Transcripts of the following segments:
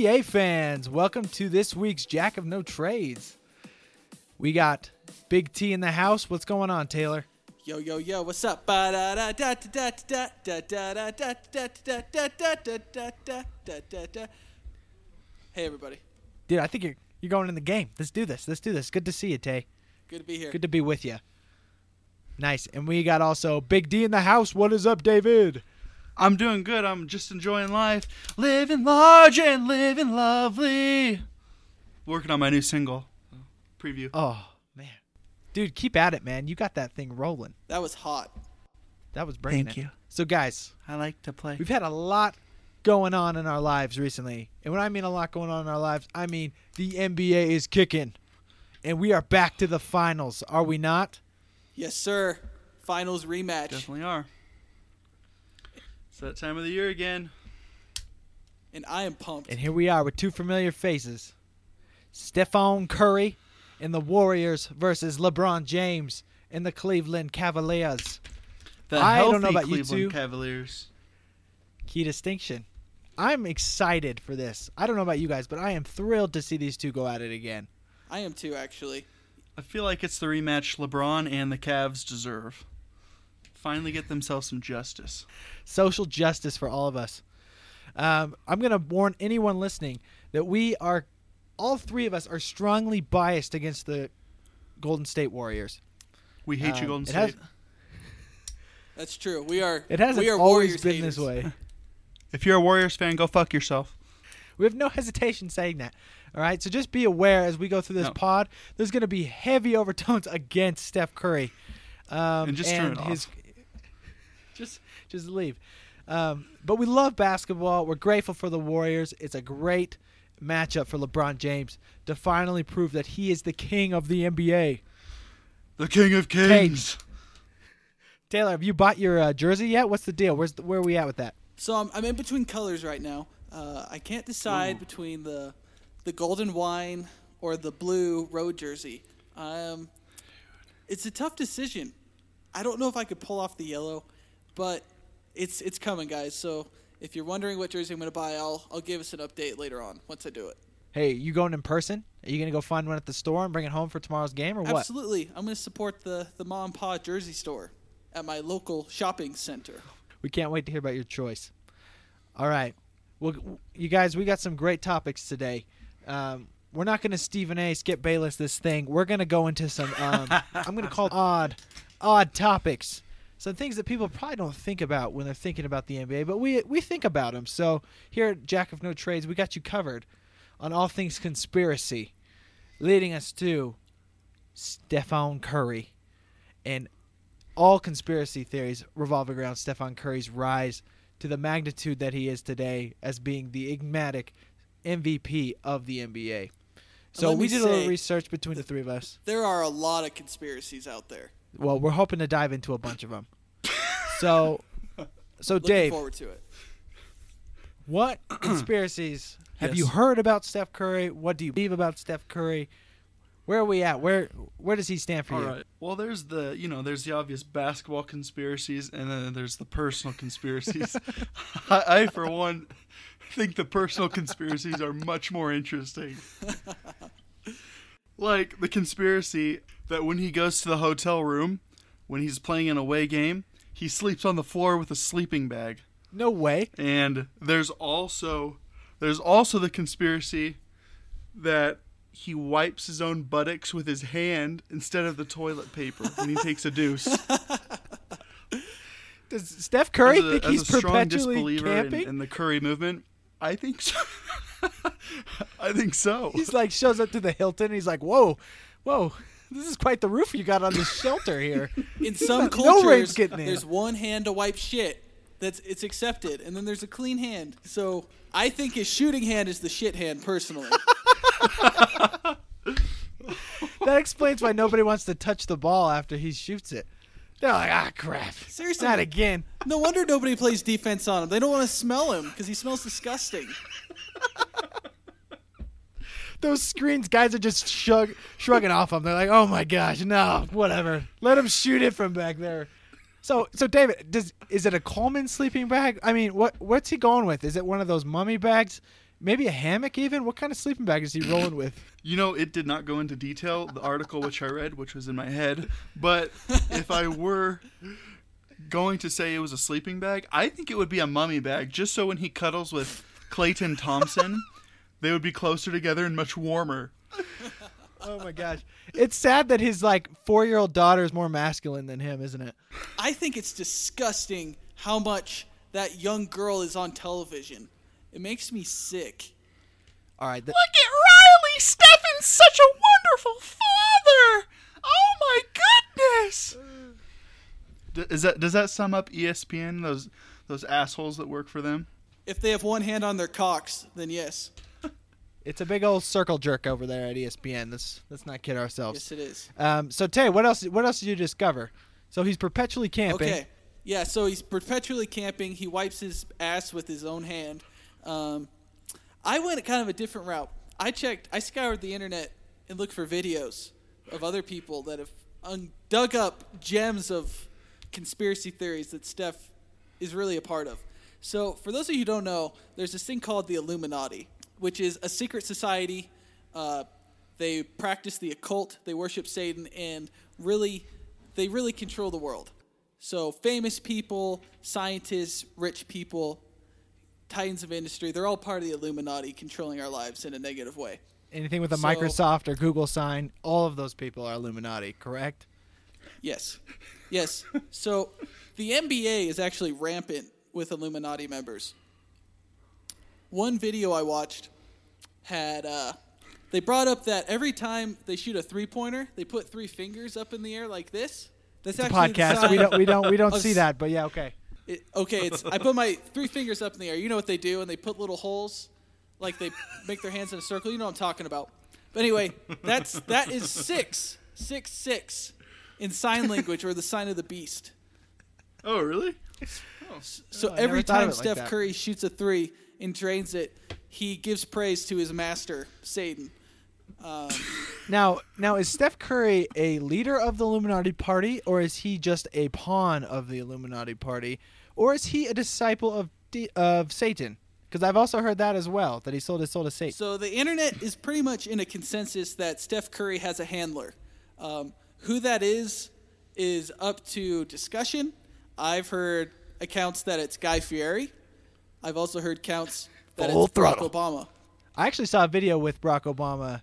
NBA fans. Welcome to this week's Jack of No Trades. We got Big T in the house. What's going on, Taylor? Yo yo yo, what's up? Hey everybody, Dude, I think you're you're going in the game. Let's do this. Let's do this. Good to see you, Tay. good to be here. Good to be with you. Nice. And we got also Big D in the house. What is up, David? I'm doing good. I'm just enjoying life. Living large and living lovely. Working on my new single. Preview. Oh, man. Dude, keep at it, man. You got that thing rolling. That was hot. That was bringing Thank it. you. So, guys, I like to play. We've had a lot going on in our lives recently. And when I mean a lot going on in our lives, I mean the NBA is kicking. And we are back to the finals, are we not? Yes, sir. Finals rematch, Definitely are. It's that time of the year again. and I am pumped. And here we are with two familiar faces Stephen Curry and the Warriors versus LeBron James and the Cleveland Cavaliers. The I don't know about you Cleveland two. Cavaliers. Key distinction. I'm excited for this. I don't know about you guys, but I am thrilled to see these two go at it again. I am too, actually. I feel like it's the rematch LeBron and the Cavs deserve. Finally get themselves some justice. social justice for all of us. Um, I'm going to warn anyone listening that we are, all three of us are strongly biased against the Golden State Warriors. We hate you, Um, Golden it has- State. That's true. We are. It hasn't we are always Warriors been this way. If you're a Warriors fan, go fuck yourself. We have no hesitation saying that. All right, so just be aware as we go through this No. pod. There's going to be heavy overtones against Steph Curry, um, And just turn it his, off. Just, just leave. Um, but we love basketball. We're grateful for the Warriors. It's a great matchup for LeBron James to finally prove that he is the king of the NBA. The King of Kings. Taylor, have you bought your uh, jersey yet? What's the deal? Where's the, where are we at with that? So I'm, I'm in between colors right now. Uh, I can't decide Ooh. between the the golden wine or the blue road jersey. Um, it's a tough decision. I don't know if I could pull off the yellow, but it's it's coming, guys. So if you're wondering what jersey I'm going to buy, I'll I'll give us an update later on once I do it. Hey, you going in person? Are you gonna go find one at the store and bring it home for tomorrow's game, or what? Absolutely, I'm going to support the the mom and pa jersey store at my local shopping center. We can't wait to hear about your choice. All right. Well, you guys, we got some great topics today. Um, we're not going to Stephen A. Skip Bayless this thing. We're going to go into some, um, I'm going to call odd, odd topics. Some things that people probably don't think about when they're thinking about the NBA, but we we think about them. So here at Jack of No Trades, we got you covered on all things conspiracy, leading us to Stephen Curry and all conspiracy theories revolve around Stephen Curry's rise to the magnitude that he is today as being the enigmatic MVP of the NBA. So we did a little research between the three of us. There are a lot of conspiracies out there. Well, we're hoping to dive into a bunch of them. So, so Looking Dave, forward to it. what conspiracies have Yes. you heard about Steph Curry? What do you believe about Steph Curry? Where are we at? Where where does he stand for All you? right. Well, there's the you know there's the obvious basketball conspiracies, and then there's the personal conspiracies. I, I, for one, think the personal conspiracies are much more interesting. like the conspiracy that when he goes to the hotel room, when he's playing an away game, he sleeps on the floor with a sleeping bag. No way. And there's also there's also the conspiracy that he wipes his own buttocks with his hand instead of the toilet paper when he takes a deuce. Does Steph Curry a, think he's perpetually disbeliever in, camping? in the Curry movement, I think so. I think so. He's like shows up to the Hilton. And he's like, "Whoa, whoa, this is quite the roof you got on this shelter here." In some No rain's cultures, getting in. there's one hand to wipe shit. That's it's accepted, and then there's a clean hand. So I think his shooting hand is the shit hand, personally. that explains why nobody wants to touch the ball after he shoots it. They're like, "Ah, crap, Seriously. not again." no wonder nobody plays defense on him. They don't want to smell him because he smells disgusting. Those screens, guys are just shrug, shrugging off them. They're like, "Oh my gosh, no, whatever. Let him shoot it from back there." So, so David, does is it a Coleman sleeping bag? I mean, what what's he going with? Is it one of those mummy bags? Maybe a hammock even? What kind of sleeping bag is he rolling with? You know, it did not go into detail, the article which I read, which was in my head. But if I were going to say it was a sleeping bag, I think it would be a mummy bag, just so when he cuddles with Clayton Thompson, they would be closer together and much warmer. Oh my gosh. It's sad that his like 4-year-old daughter is more masculine than him, isn't it? I think it's disgusting how much that young girl is on television. It makes me sick. All right. th- Look at Riley! Stephen's such a wonderful father! Oh my goodness! D- Is that does that sum up ESPN? Those those assholes that work for them. If they have one hand on their cocks, then yes. It's a big old circle jerk over there at ESPN. Let's let's not kid ourselves. Yes, it is. Um, so Tay, what else? What else did you discover? So he's perpetually camping. Okay. Yeah, so he's perpetually camping. He wipes his ass with his own hand. Um, I went kind of a different route. I checked, I scoured the internet and looked for videos of other people that have un- dug up gems of conspiracy theories that Steph is really a part of. So, for those of you who don't know, there's this thing called the Illuminati, which is a secret society. Uh, they practice the occult, they worship Satan, and really, they really control the world. So, famous people, scientists, rich people, titans of industry, they're all part of the Illuminati controlling our lives in a negative way. Anything with a So- Microsoft or Google sign, all of those people are Illuminati, correct? Yes. Yes. So the NBA is actually rampant with Illuminati members. One video I watched had uh, they brought up that every time they shoot a three pointer, they put three fingers up in the air like this. That's It's a actually the podcast. We don't we don't we don't see s- that, but yeah, okay. It, okay, it's I put my three fingers up in the air. You know what they do, and they put little holes, like they make their hands in a circle. You know what I'm talking about. But anyway, that's that is six, six, six, in sign language or the sign of the beast. Oh, really? So Oh, every never thought of time it like Steph that. Curry shoots a three and drains it, he gives praise to his master, Satan. Um, Now, now is Steph Curry a leader of the Illuminati party, or is he just a pawn of the Illuminati party, or is he a disciple of D- of Satan? Because I've also heard that as well that he sold his soul to Satan. so the internet is pretty much in a consensus that Steph Curry has a handler. Um, who that is is up to discussion. I've heard accounts that it's Guy Fieri. I've also heard counts that Full it's Barack. Obama. I actually saw a video with Barack Obama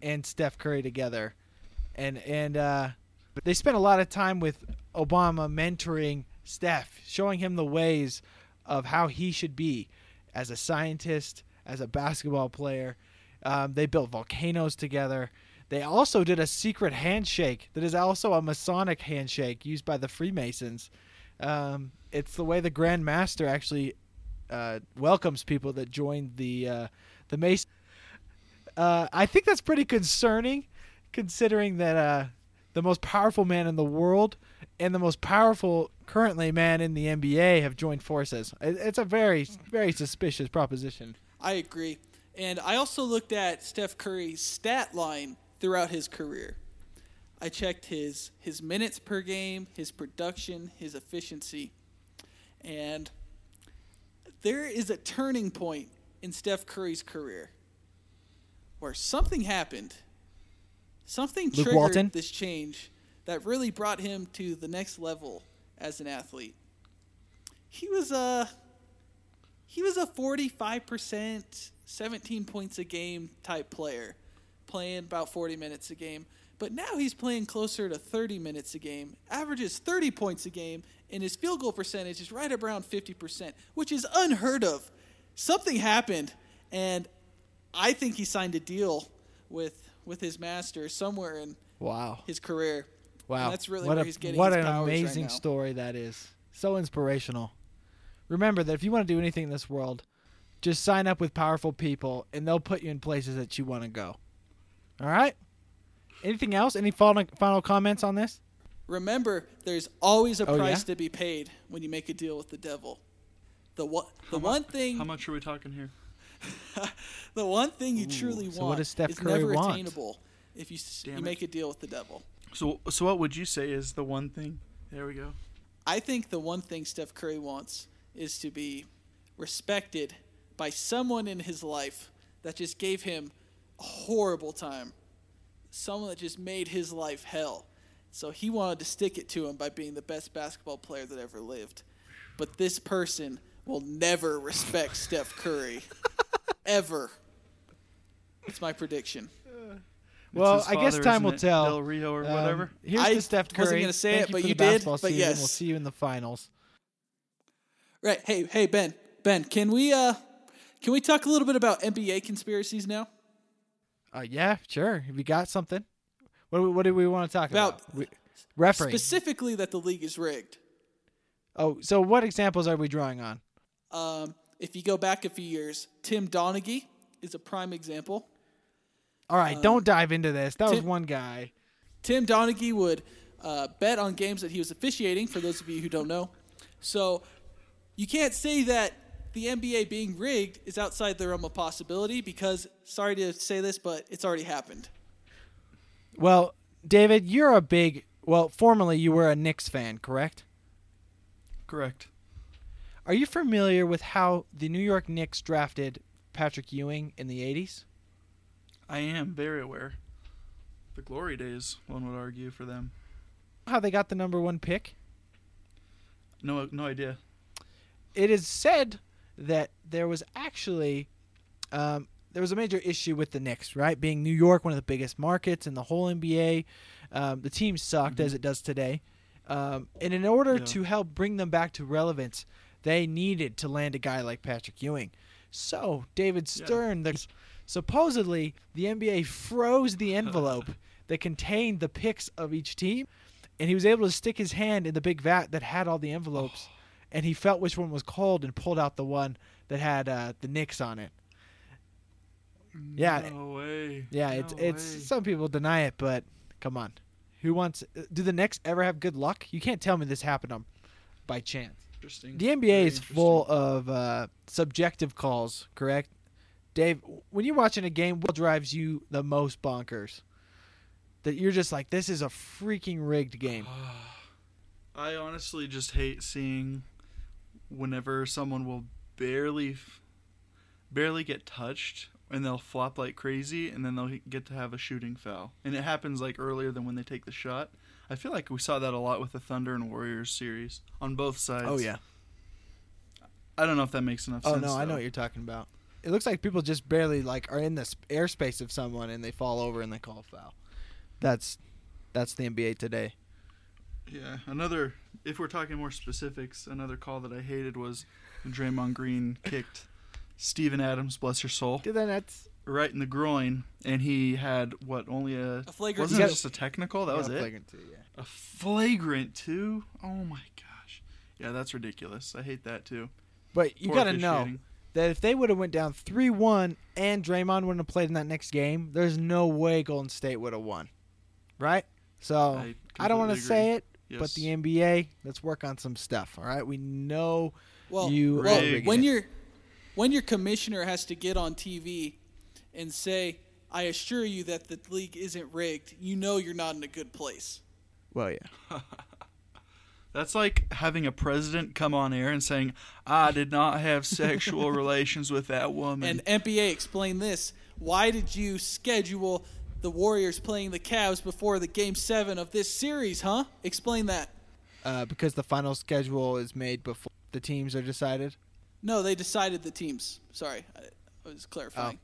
and Steph Curry together, and and uh, they spent a lot of time with Obama mentoring Steph, showing him the ways of how he should be as a scientist, as a basketball player. Um, they built volcanoes together. They also did a secret handshake that is also a Masonic handshake used by the Freemasons. Um, it's the way the Grand Master actually uh, welcomes people that join the uh, the Mason. Uh, I think that's pretty concerning, considering that uh, the most powerful man in the world and the most powerful currently man in the NBA have joined forces. It's a very very suspicious proposition. I agree. And I also looked at Steph Curry's stat line throughout his career. I checked his his minutes per game, his production, his efficiency. And there is a turning point in Steph Curry's career where something happened. Something Luke triggered Walton? this change that really brought him to the next level as an athlete. He was a he was a 45%, 17 points a game type player, playing about 40 minutes a game. But now he's playing closer to 30 minutes a game, averages 30 points a game, and his field goal percentage is right around 50%, which is unheard of. Something happened, and I think he signed a deal with with his master somewhere in Wow. his career. Wow. And that's really what where a, he's getting What his an powers right amazing now. story that is. So inspirational. Remember that if you want to do anything in this world, just sign up with powerful people and they'll put you in places that you want to go. All right? Anything else? Any final final comments on this? Remember, there's always a Oh, price yeah? to be paid when you make a deal with the devil. The one, the How mu- one thing, How much are we talking here? the one thing you truly so what want does Steph is Curry never want? attainable if you s- Damn you it. make a deal with the devil. So, so what would you say is the one thing? There we go. I think the one thing Steph Curry wants is to be respected by someone in his life that just gave him a horrible time. Someone that just made his life hell. So he wanted to stick it to him by being the best basketball player that ever lived. But this person will never respect Steph Curry. Ever. It's my prediction. Well, It's I guess time will it? tell. Del Rio or Um, whatever. here's I the Steph Curry. wasn't gonna say Thank it, you but for you the did, but season. yes. We'll see you in the finals. Right. Hey, hey Ben. Ben, can we uh can we talk a little bit about NBA conspiracies now? Uh, yeah, sure. Have you got something? What, what do we want to talk about? About- We. Specifically that the league is rigged. oh, so what examples are we drawing on? Um, if you go back a few years, Tim Donaghy is a prime example. All right, don't dive into this. That was one guy. Tim Donaghy would uh, bet on games that he was officiating, for those of you who don't know. So you can't say that the NBA being rigged is outside the realm of possibility because, sorry to say this, but it's already happened. Well, David, you're a big. Well, formerly you were a Knicks fan, correct? Correct. Are you familiar with how the New York Knicks drafted Patrick Ewing in the 80s? I am very aware. The glory days, one would argue for them. How they got the number one pick? No, no idea. it is said that there was actually um, there was a major issue with the Knicks, right? Being New York, one of the biggest markets in the whole NBA, um, the team sucked as it does today. Um, and in order Yeah. to help bring them back to relevance, they needed to land a guy like Patrick Ewing. So David Yeah. Stern, the, supposedly the NBA froze the envelope that contained the picks of each team, and he was able to stick his hand in the big vat that had all the envelopes, and he felt which one was cold and pulled out the one that had uh, the Knicks on it. Yeah, No way. yeah, No it's it's way. some people deny it, but come on, who wants? Do the Knicks ever have good luck? You can't tell me this happened on by chance. interesting. The NBA Very is full of uh, subjective calls, correct? Dave, when you're watching a game, what drives you the most bonkers? That you're just like, this is a freaking rigged game. I honestly just hate seeing whenever someone will barely, barely get touched and they'll flop like crazy and then they'll get to have a shooting foul. And it happens like earlier than when they take the shot. I feel like we saw that a lot with the Thunder and Warriors series on both sides. Oh yeah. I don't know if that makes enough Oh sense. Oh no, I know what you're talking about. It looks like people just barely like are in the sp- airspace of someone and they fall over and they call a foul. That's that's the NBA today. Yeah, another. If we're talking more specifics, another call that I hated was Draymond Green kicked Steven Adams, bless your soul, Dude, then that's right in the groin, and he had what only a, A flagrant wasn't two. it just a technical? That was yeah, it. flagrant too, yeah. A flagrant too. Oh my gosh. Yeah, that's ridiculous. I hate that too. But you Poor got to know officiating. that if they would have went down 3-1 and Draymond wouldn't have played in that next game, there's no way Golden State would have won. Right? So I I, don't want to completely say agree. it, Yes. but the NBA, let's work on some stuff. All right? We know Well, you well are rigged when it. your when your commissioner has to get on TV and say, "I assure you that the league isn't rigged," you know you're not in a good place. Well, yeah. That's like having a president come on air and saying, "I did not have sexual relations with that woman." And NBA explain this: Why did you schedule the Warriors playing the Cavs before the Game Seven of this series? Huh? Explain that. Uh, because the final schedule is made before the teams are decided. No, they decided the teams. Sorry, I, I was clarifying.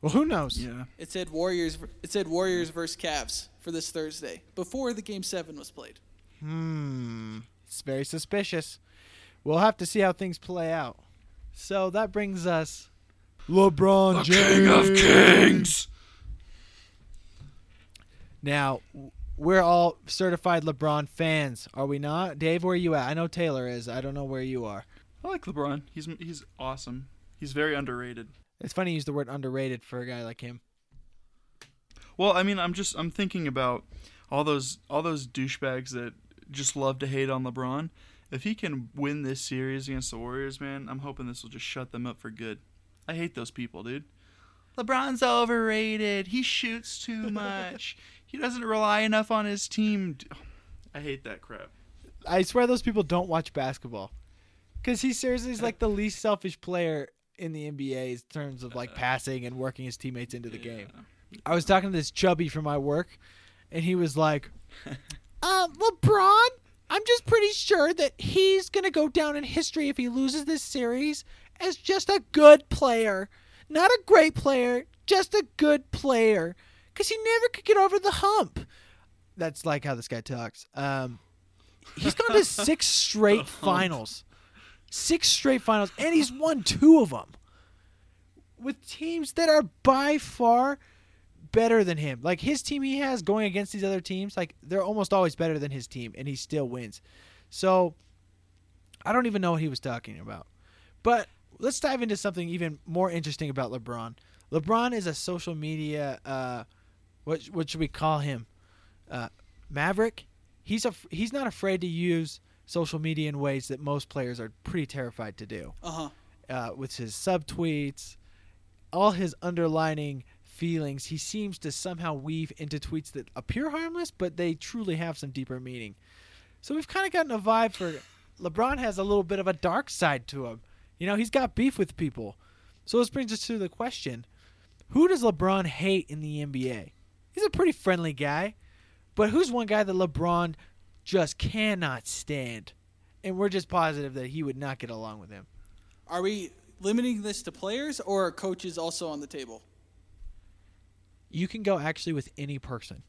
Well, who knows? yeah. It said Warriors. It said Warriors versus Cavs for this Thursday before the Game Seven was played. Hmm. It's very suspicious. We'll have to see how things play out. So that brings us LeBron James. kings. Now, we're all certified LeBron fans, are we not? Dave, where are you at? I know Taylor is. I don't know where you are. I like LeBron. He's he's awesome. He's very underrated. It's funny you use the word underrated for a guy like him. Well, I mean, I'm just I'm thinking about all those all those douchebags that just love to hate on LeBron. If he can win this series against the Warriors, man, I'm hoping this will just shut them up for good. I hate those people, dude. LeBron's overrated. He shoots too much. he doesn't rely enough on his team. I hate that crap. I swear those people don't watch basketball. Because he seriously is like the least selfish player in the NBA in terms of like passing and working his teammates into the game. I was talking to this chubby from my work, and he was like, uh, LeBron, I'm just pretty sure that he's going to go down in history if he loses this series as just a good player. Not a great player, just a good player. Because he never could get over the hump. That's like how this guy talks. Um, he's gone to six straight finals. Six straight finals, and he's won two of them with teams that are by far better than him. Like his team he has going against these other teams, like they're almost always better than his team, and he still wins. So I don't even know what he was talking about. But let's dive into something even more interesting about LeBron. LeBron is a social media uh what what should we call him? Uh maverick. He's a he's not afraid to use social media in ways that most players are pretty terrified to do Uh huh. uh, with his subtweets, all his underlining feelings, he seems to somehow weave into tweets that appear harmless, but they truly have some deeper meaning. So we've kind of gotten a vibe for LeBron has a little bit of a dark side to him. You know, he's got beef with people. So this brings us to the question who does LeBron hate in the NBA? He's a pretty friendly guy, but who's one guy that LeBron just cannot stand? And we're just positive that he would not get along with him. Are we limiting this to players or are coaches also on the table? You can go actually with any person,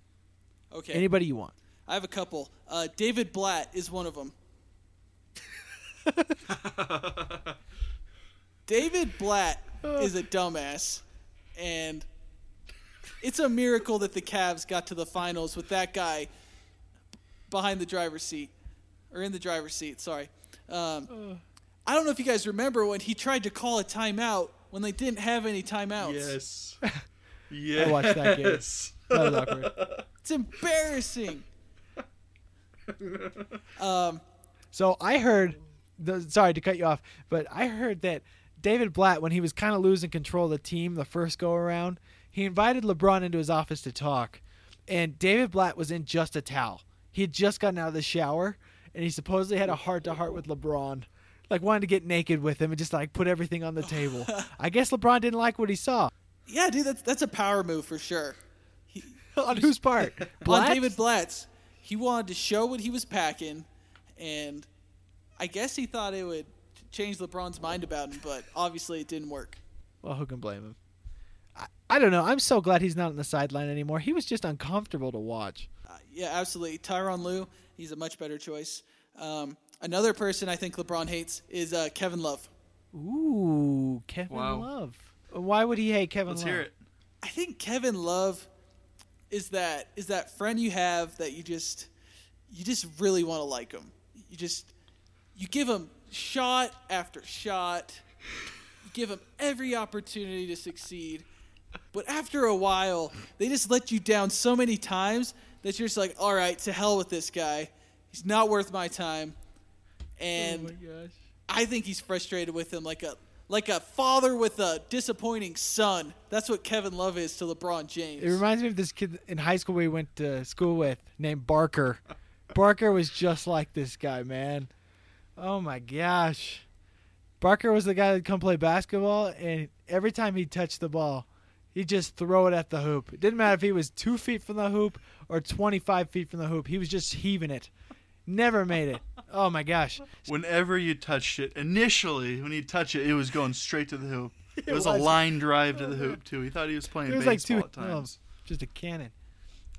Okay. anybody you want. I have a couple. Uh, David Blatt is one of them. David Blatt is a dumbass, and it's a miracle that the Cavs got to the finals with that guy behind the driver's seat, or in the driver's seat. Sorry. Um, I don't know if you guys remember when he tried to call a timeout when they didn't have any timeouts. Yes. Yes. I watched that game. That was awkward. It's embarrassing. um, So I heard, the, sorry to cut you off, but I heard that David Blatt, when he was kind of losing control of the team the first go around, he invited LeBron into his office to talk, and David Blatt was in just a towel. He had just gotten out of the shower, and he supposedly had a heart to heart with LeBron. Like wanted to get naked with him and just like put everything on the table. I guess LeBron didn't like what he saw. yeah, dude, that's that's a power move for sure. He, on whose part? on David Blatt's, he wanted to show what he was packing, and I guess he thought it would change LeBron's mind about him, but obviously it didn't work. Well, who can blame him? I, I don't know. I'm so glad he's not on the sideline anymore. He was just uncomfortable to watch. Yeah, absolutely. Tyronn Lue, he's a much better choice. Um, another person I think LeBron hates is uh, Kevin Love. Ooh, Kevin Wow. Love. Why would he hate Kevin Let's Love? hear it. I think Kevin Love is that is that friend you have that you just you just really want to like him. You just you give him shot after shot. You give him every opportunity to succeed. But after a while, they just let you down so many times that you're just like, "All right, to hell with this guy. He's not worth my time." And oh gosh. I think he's frustrated with him like a like a father with a disappointing son. That's what Kevin Love is to LeBron James. It reminds me of this kid in high school we went to school with named Barker. Barker was just like this guy, man. Oh my gosh. Barker was the guy that come play basketball, and every time he touched the ball, he'd just throw it at the hoop. It didn't matter if he was two feet from the hoop or 25 feet from the hoop. He was just heaving it. Never made it. Oh my gosh. Whenever you touched it, initially when you touch it, it was going straight to the hoop. It, was, a line drive to the hoop too. He thought he was playing It was like baseball two, at times. oh, just a cannon.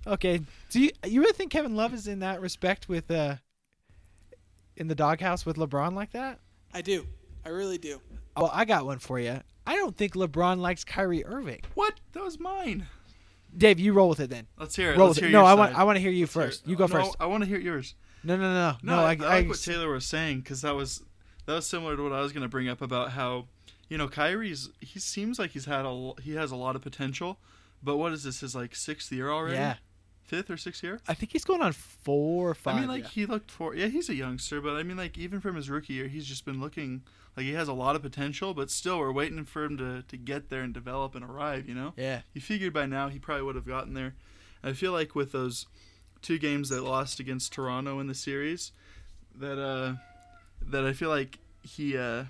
Okay, do you you really think Kevin Love is in that respect with uh in the doghouse with LeBron like that? I do. I really do. Well, I got one for you. I don't think LeBron likes Kyrie Irving. What? That was mine. Dave, you roll with it then. Let's hear it. Roll Let's with hear it. No, I want side. I want to hear you Let's first. it. You go no, first. I want to hear yours. No, no, no, no. No, I, I, I like I- what Taylor was saying because that was that was similar to what I was going to bring up about how you know Kyrie's he seems like he's had a he has a lot of potential, but what is this his like sixth year already? Yeah. Fifth or sixth year. I think he's going on four or five. I mean, like yeah. he looked for yeah he's a youngster, but I mean like even from his rookie year he's just been looking like he has a lot of potential, but still we're waiting for him to to get there and develop and arrive. You know. yeah. You figured by now he probably would have gotten there. I feel like with those two games they lost against Toronto in the series, that uh that I feel like he uh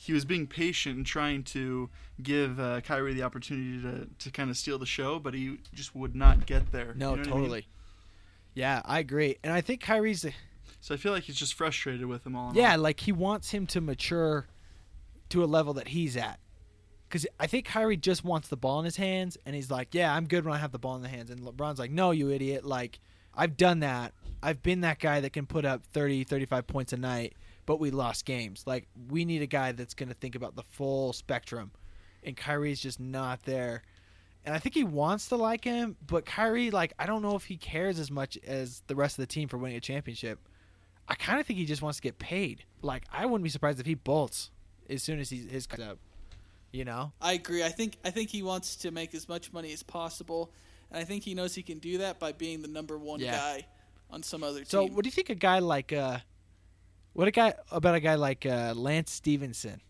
he was being patient and trying to give uh, Kyrie the opportunity to, to kind of steal the show, but he just would not get there. No, You know what I mean? totally. Yeah, I agree. And I think Kyrie's So I feel like he's just frustrated with him all. Yeah, all. like he wants him to mature to a level that he's at. Because I think Kyrie just wants the ball in his hands, and he's like, "Yeah, I'm good when I have the ball in the hands." And LeBron's like, "No, you idiot! Like, I've done that. I've been that guy that can put up 30, 35 points a night, but we lost games. Like, we need a guy that's going to think about the full spectrum." And Kyrie's just not there. And I think he wants to like him, but Kyrie, like, I don't know if he cares as much as the rest of the team for winning a championship. I kind of think he just wants to get paid. Like I wouldn't be surprised if he bolts as soon as he's his up. You know? I agree. I think I think he wants to make as much money as possible, and I think he knows he can do that by being the number one Yeah. guy on some other team. So what do you think a guy like uh what a guy about a guy like uh Lance Stephenson?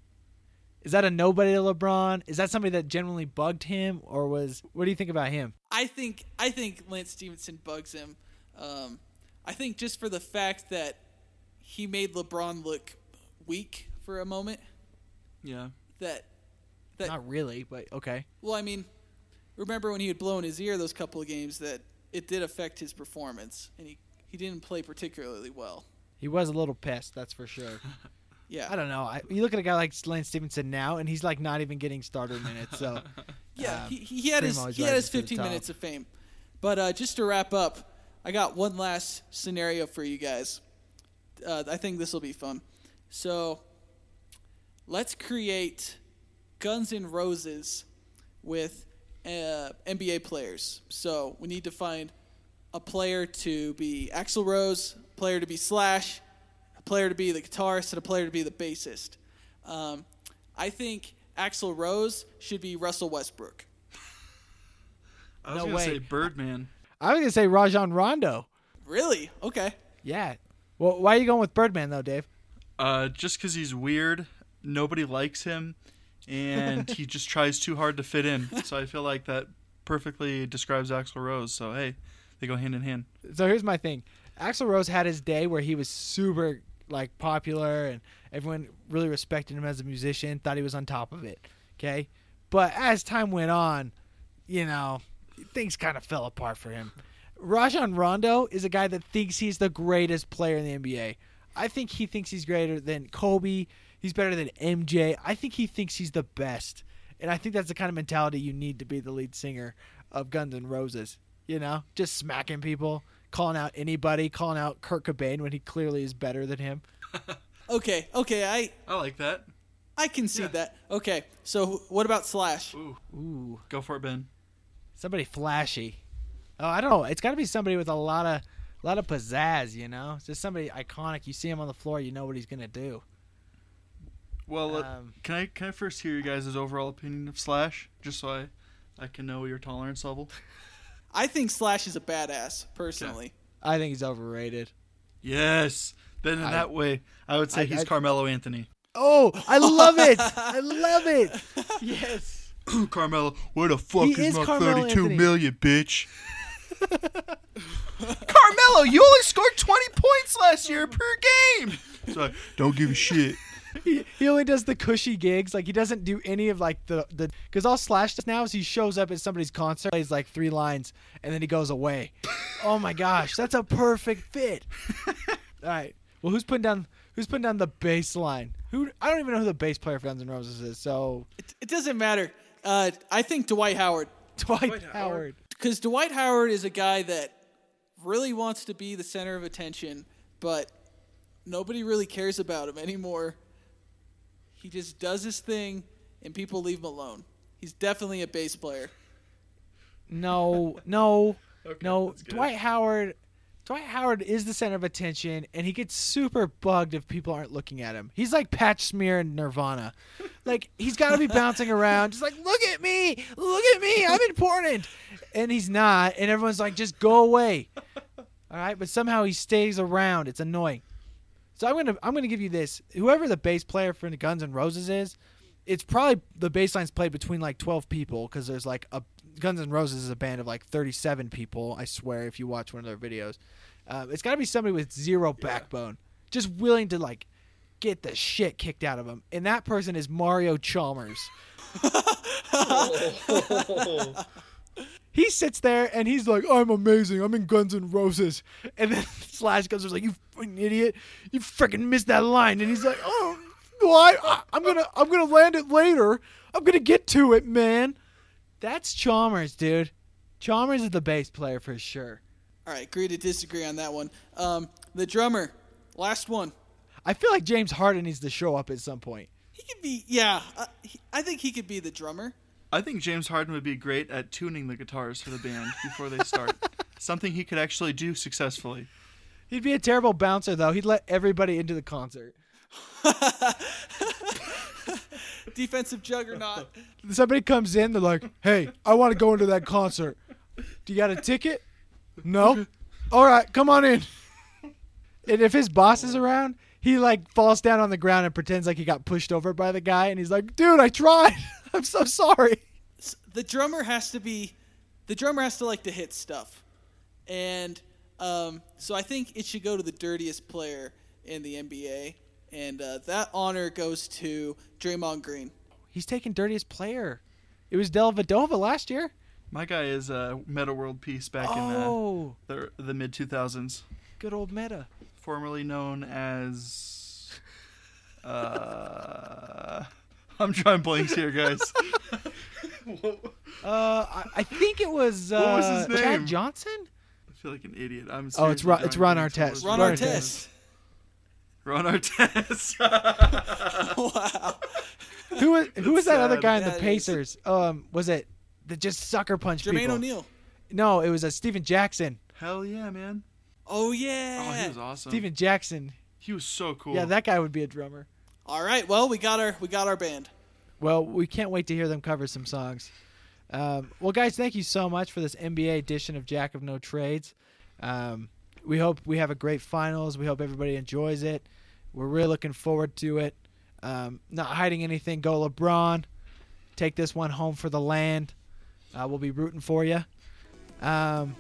Is that a nobody to LeBron? Is that somebody that genuinely bugged him or was what do you think about him? I think I think Lance Stephenson bugs him. Um, I think just for the fact that he made LeBron look weak for a moment. yeah. That that Not really, but okay. well, I mean, remember when he had blown his ear those couple of games that it did affect his performance, and he he didn't play particularly well. He was a little pissed, that's for sure. Yeah, I don't know. I, you look at a guy like Lance Stephenson now, and he's like not even getting starter minutes. So Yeah, Um, he, he had his he had his rising to the 15 minutes of fame. But uh, just to wrap up, I got one last scenario for you guys. Uh, I think this will be fun. So let's create Guns N' Roses with uh, NBA players. So we need to find a player to be Axl Rose, player to be Slash, a player to be the guitarist, and a player to be the bassist. Um, I think Axl Rose should be Russell Westbrook. I was No gonna way. say Birdman. I was gonna say Rajon Rondo. Really? Okay. Yeah. Well, why are you going with Birdman though, Dave? Uh, just because he's weird, nobody likes him, and he just tries too hard to fit in. So I feel like that perfectly describes Axl Rose. So hey, they go hand in hand. So here's my thing. Axl Rose had his day where he was super like popular and everyone really respected him as a musician, thought he was on top of it. Okay? But as time went on, you know, things kind of fell apart for him. Rajon Rondo is a guy that thinks he's the greatest player in the NBA. I think he thinks he's greater than Kobe. He's better than MJ. I think he thinks he's the best. And I think that's the kind of mentality you need to be the lead singer of Guns N' Roses. You know, just smacking people, calling out anybody, calling out Kurt Cobain when he clearly is better than him. Okay. Okay. I I like that. I concede Yeah. that. Okay. So what about Slash? Ooh, Ooh, go for it, Ben. somebody flashy. Oh, I don't know. It's got to be somebody with a lot of, a lot of pizzazz. You know, it's just somebody iconic. You see him on the floor, you know what he's gonna do. Well, uh, Um, can I can I first hear you guys' overall opinion of Slash, just so I I can know your tolerance level? I think Slash is a badass, personally. I think he's overrated. Yes. Then in I- that way, I would say I- he's I- Carmelo Anthony. Oh, I love it! I love it. Yes. Carmelo, where the fuck He is, is my Carmelo thirty-two Anthony. million, bitch? Carmelo, you only scored 20 points last year per game. So don't give a shit. he, he only does the cushy gigs. Like he doesn't do any of like the the because all Slash does now is he shows up at somebody's concert, plays like three lines, and then he goes away. oh my gosh, that's a perfect fit. all right. Well, who's putting down who's putting down the bass line? Who I don't even know who the bass player for Guns N' Roses is. So It, it doesn't matter. Uh, I think Dwight Howard. Dwight, Dwight Howard. Howard. Because Dwight Howard is a guy that really wants to be the center of attention, but nobody really cares about him anymore. He just does his thing, and people leave him alone. He's definitely a bass player. No, no, Okay, no. Dwight Howard. Dwight Howard is the center of attention, and he gets super bugged if people aren't looking at him. He's like Pat Smear in Nirvana. Like he's got to be bouncing around, just like look at me, look at me, I'm important, and he's not. And everyone's like, just go away. All right, but somehow he stays around. It's annoying. So I'm gonna I'm gonna give you this. Whoever the bass player for the Guns N' Roses is, it's probably the bass line's played between like 12 people because there's like a Guns N' Roses is a band of like 37 people. I swear, if you watch one of their videos, uh, it's got to be somebody with zero backbone, just willing to like get the shit kicked out of them. And that person is Mario Chalmers. He sits there and he's like, "I'm amazing. I'm in Guns N' Roses." And then Slash goes, "Like you fucking idiot, you freaking missed that line." And he's like, "Oh, why? I, I'm gonna, I'm gonna land it later. I'm gonna get to it, man." That's Chalmers, dude. Chalmers is the bass player for sure. All right, agree to disagree on that one. Um, the drummer, last one. I feel like James Harden needs to show up at some point. He could be, yeah. Uh, he, I think he could be the drummer. I think James Harden would be great at tuning the guitars for the band before they start. Something he could actually do successfully. He'd be a terrible bouncer, though. He'd let everybody into the concert. Defensive juggernaut. Somebody comes in, they're like, "Hey, I want to go into that concert. Do you got a ticket? No. All right, come on in." And if his boss is around, he like falls down on the ground and pretends like he got pushed over by the guy, and he's like, "Dude, I tried. I'm so sorry." The drummer has to be, the drummer has to like to hit stuff, and um, so I think it should go to the dirtiest player in the NBA, and uh, that honor goes to Draymond Green. He's taking dirtiest player. It was Dellavedova last year. My guy is a Metta World Peace back Oh, in the, the, the mid 2000s, good old Metta. formerly known as. Uh, I'm drawing blanks here, guys. Uh, I, I think it was uh, What was his Chad? Johnson. I feel like an idiot. I'm Oh, it's seriously Ron- it's drawing Ron blanks. Artest. What Ron was Ron it? Artest. Ron Artest. wow. Who was who was that other sad. guy in the That is- Pacers? Um, was it that just sucker punch Jermaine people? O'Neal. No, it was a Stephen Jackson. Hell yeah, man. Oh yeah. Oh, he was awesome. Stephen Jackson. He was so cool. Yeah, that guy would be a drummer. All right. Well, we got our we got our band. Well, we can't wait to hear them cover some songs. Um, well, guys, thank you so much for this NBA edition of Jack of No Trades. Um, we hope we have a great finals. We hope everybody enjoys it. We're really looking forward to it. Um, not hiding anything. Go LeBron. Take this one home for the land. Uh, we'll be rooting for you. Um,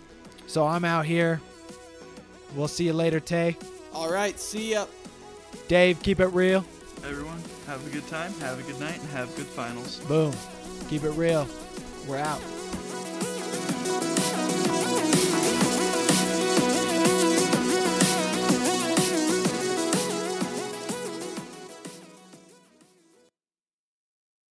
so I'm out here. We'll see you later, Tay. All right. See ya. Dave, keep it real. Everyone, have a good time, have a good night, and have good finals. Boom. Keep it real. We're out.